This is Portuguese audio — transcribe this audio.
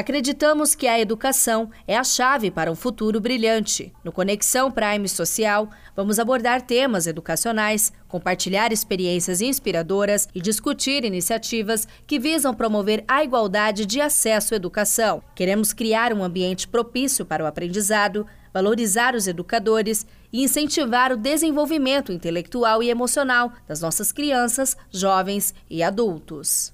Acreditamos que a educação é a chave para um futuro brilhante. No Conexão Prime Social, vamos abordar temas educacionais, compartilhar experiências inspiradoras e discutir iniciativas que visam promover a igualdade de acesso à educação. Queremos criar um ambiente propício para o aprendizado, valorizar os educadores e incentivar o desenvolvimento intelectual e emocional das nossas crianças, jovens e adultos.